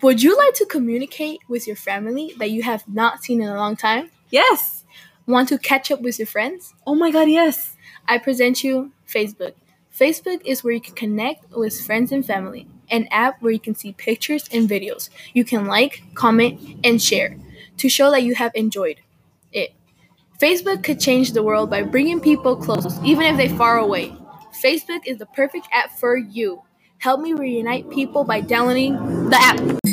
Would you like to communicate with your family that you have not seen in a long time? Yes. Want to catch up with your friends? Oh my god, yes. I present you Facebook. Facebook is where you can connect with friends and family, an app where you can see pictures and videos. You can like, comment, and share to show that you have enjoyed it. Facebook could change the world by bringing people close, even if they're far away. Facebook is the perfect app for you. Help me reunite people by downloading the app.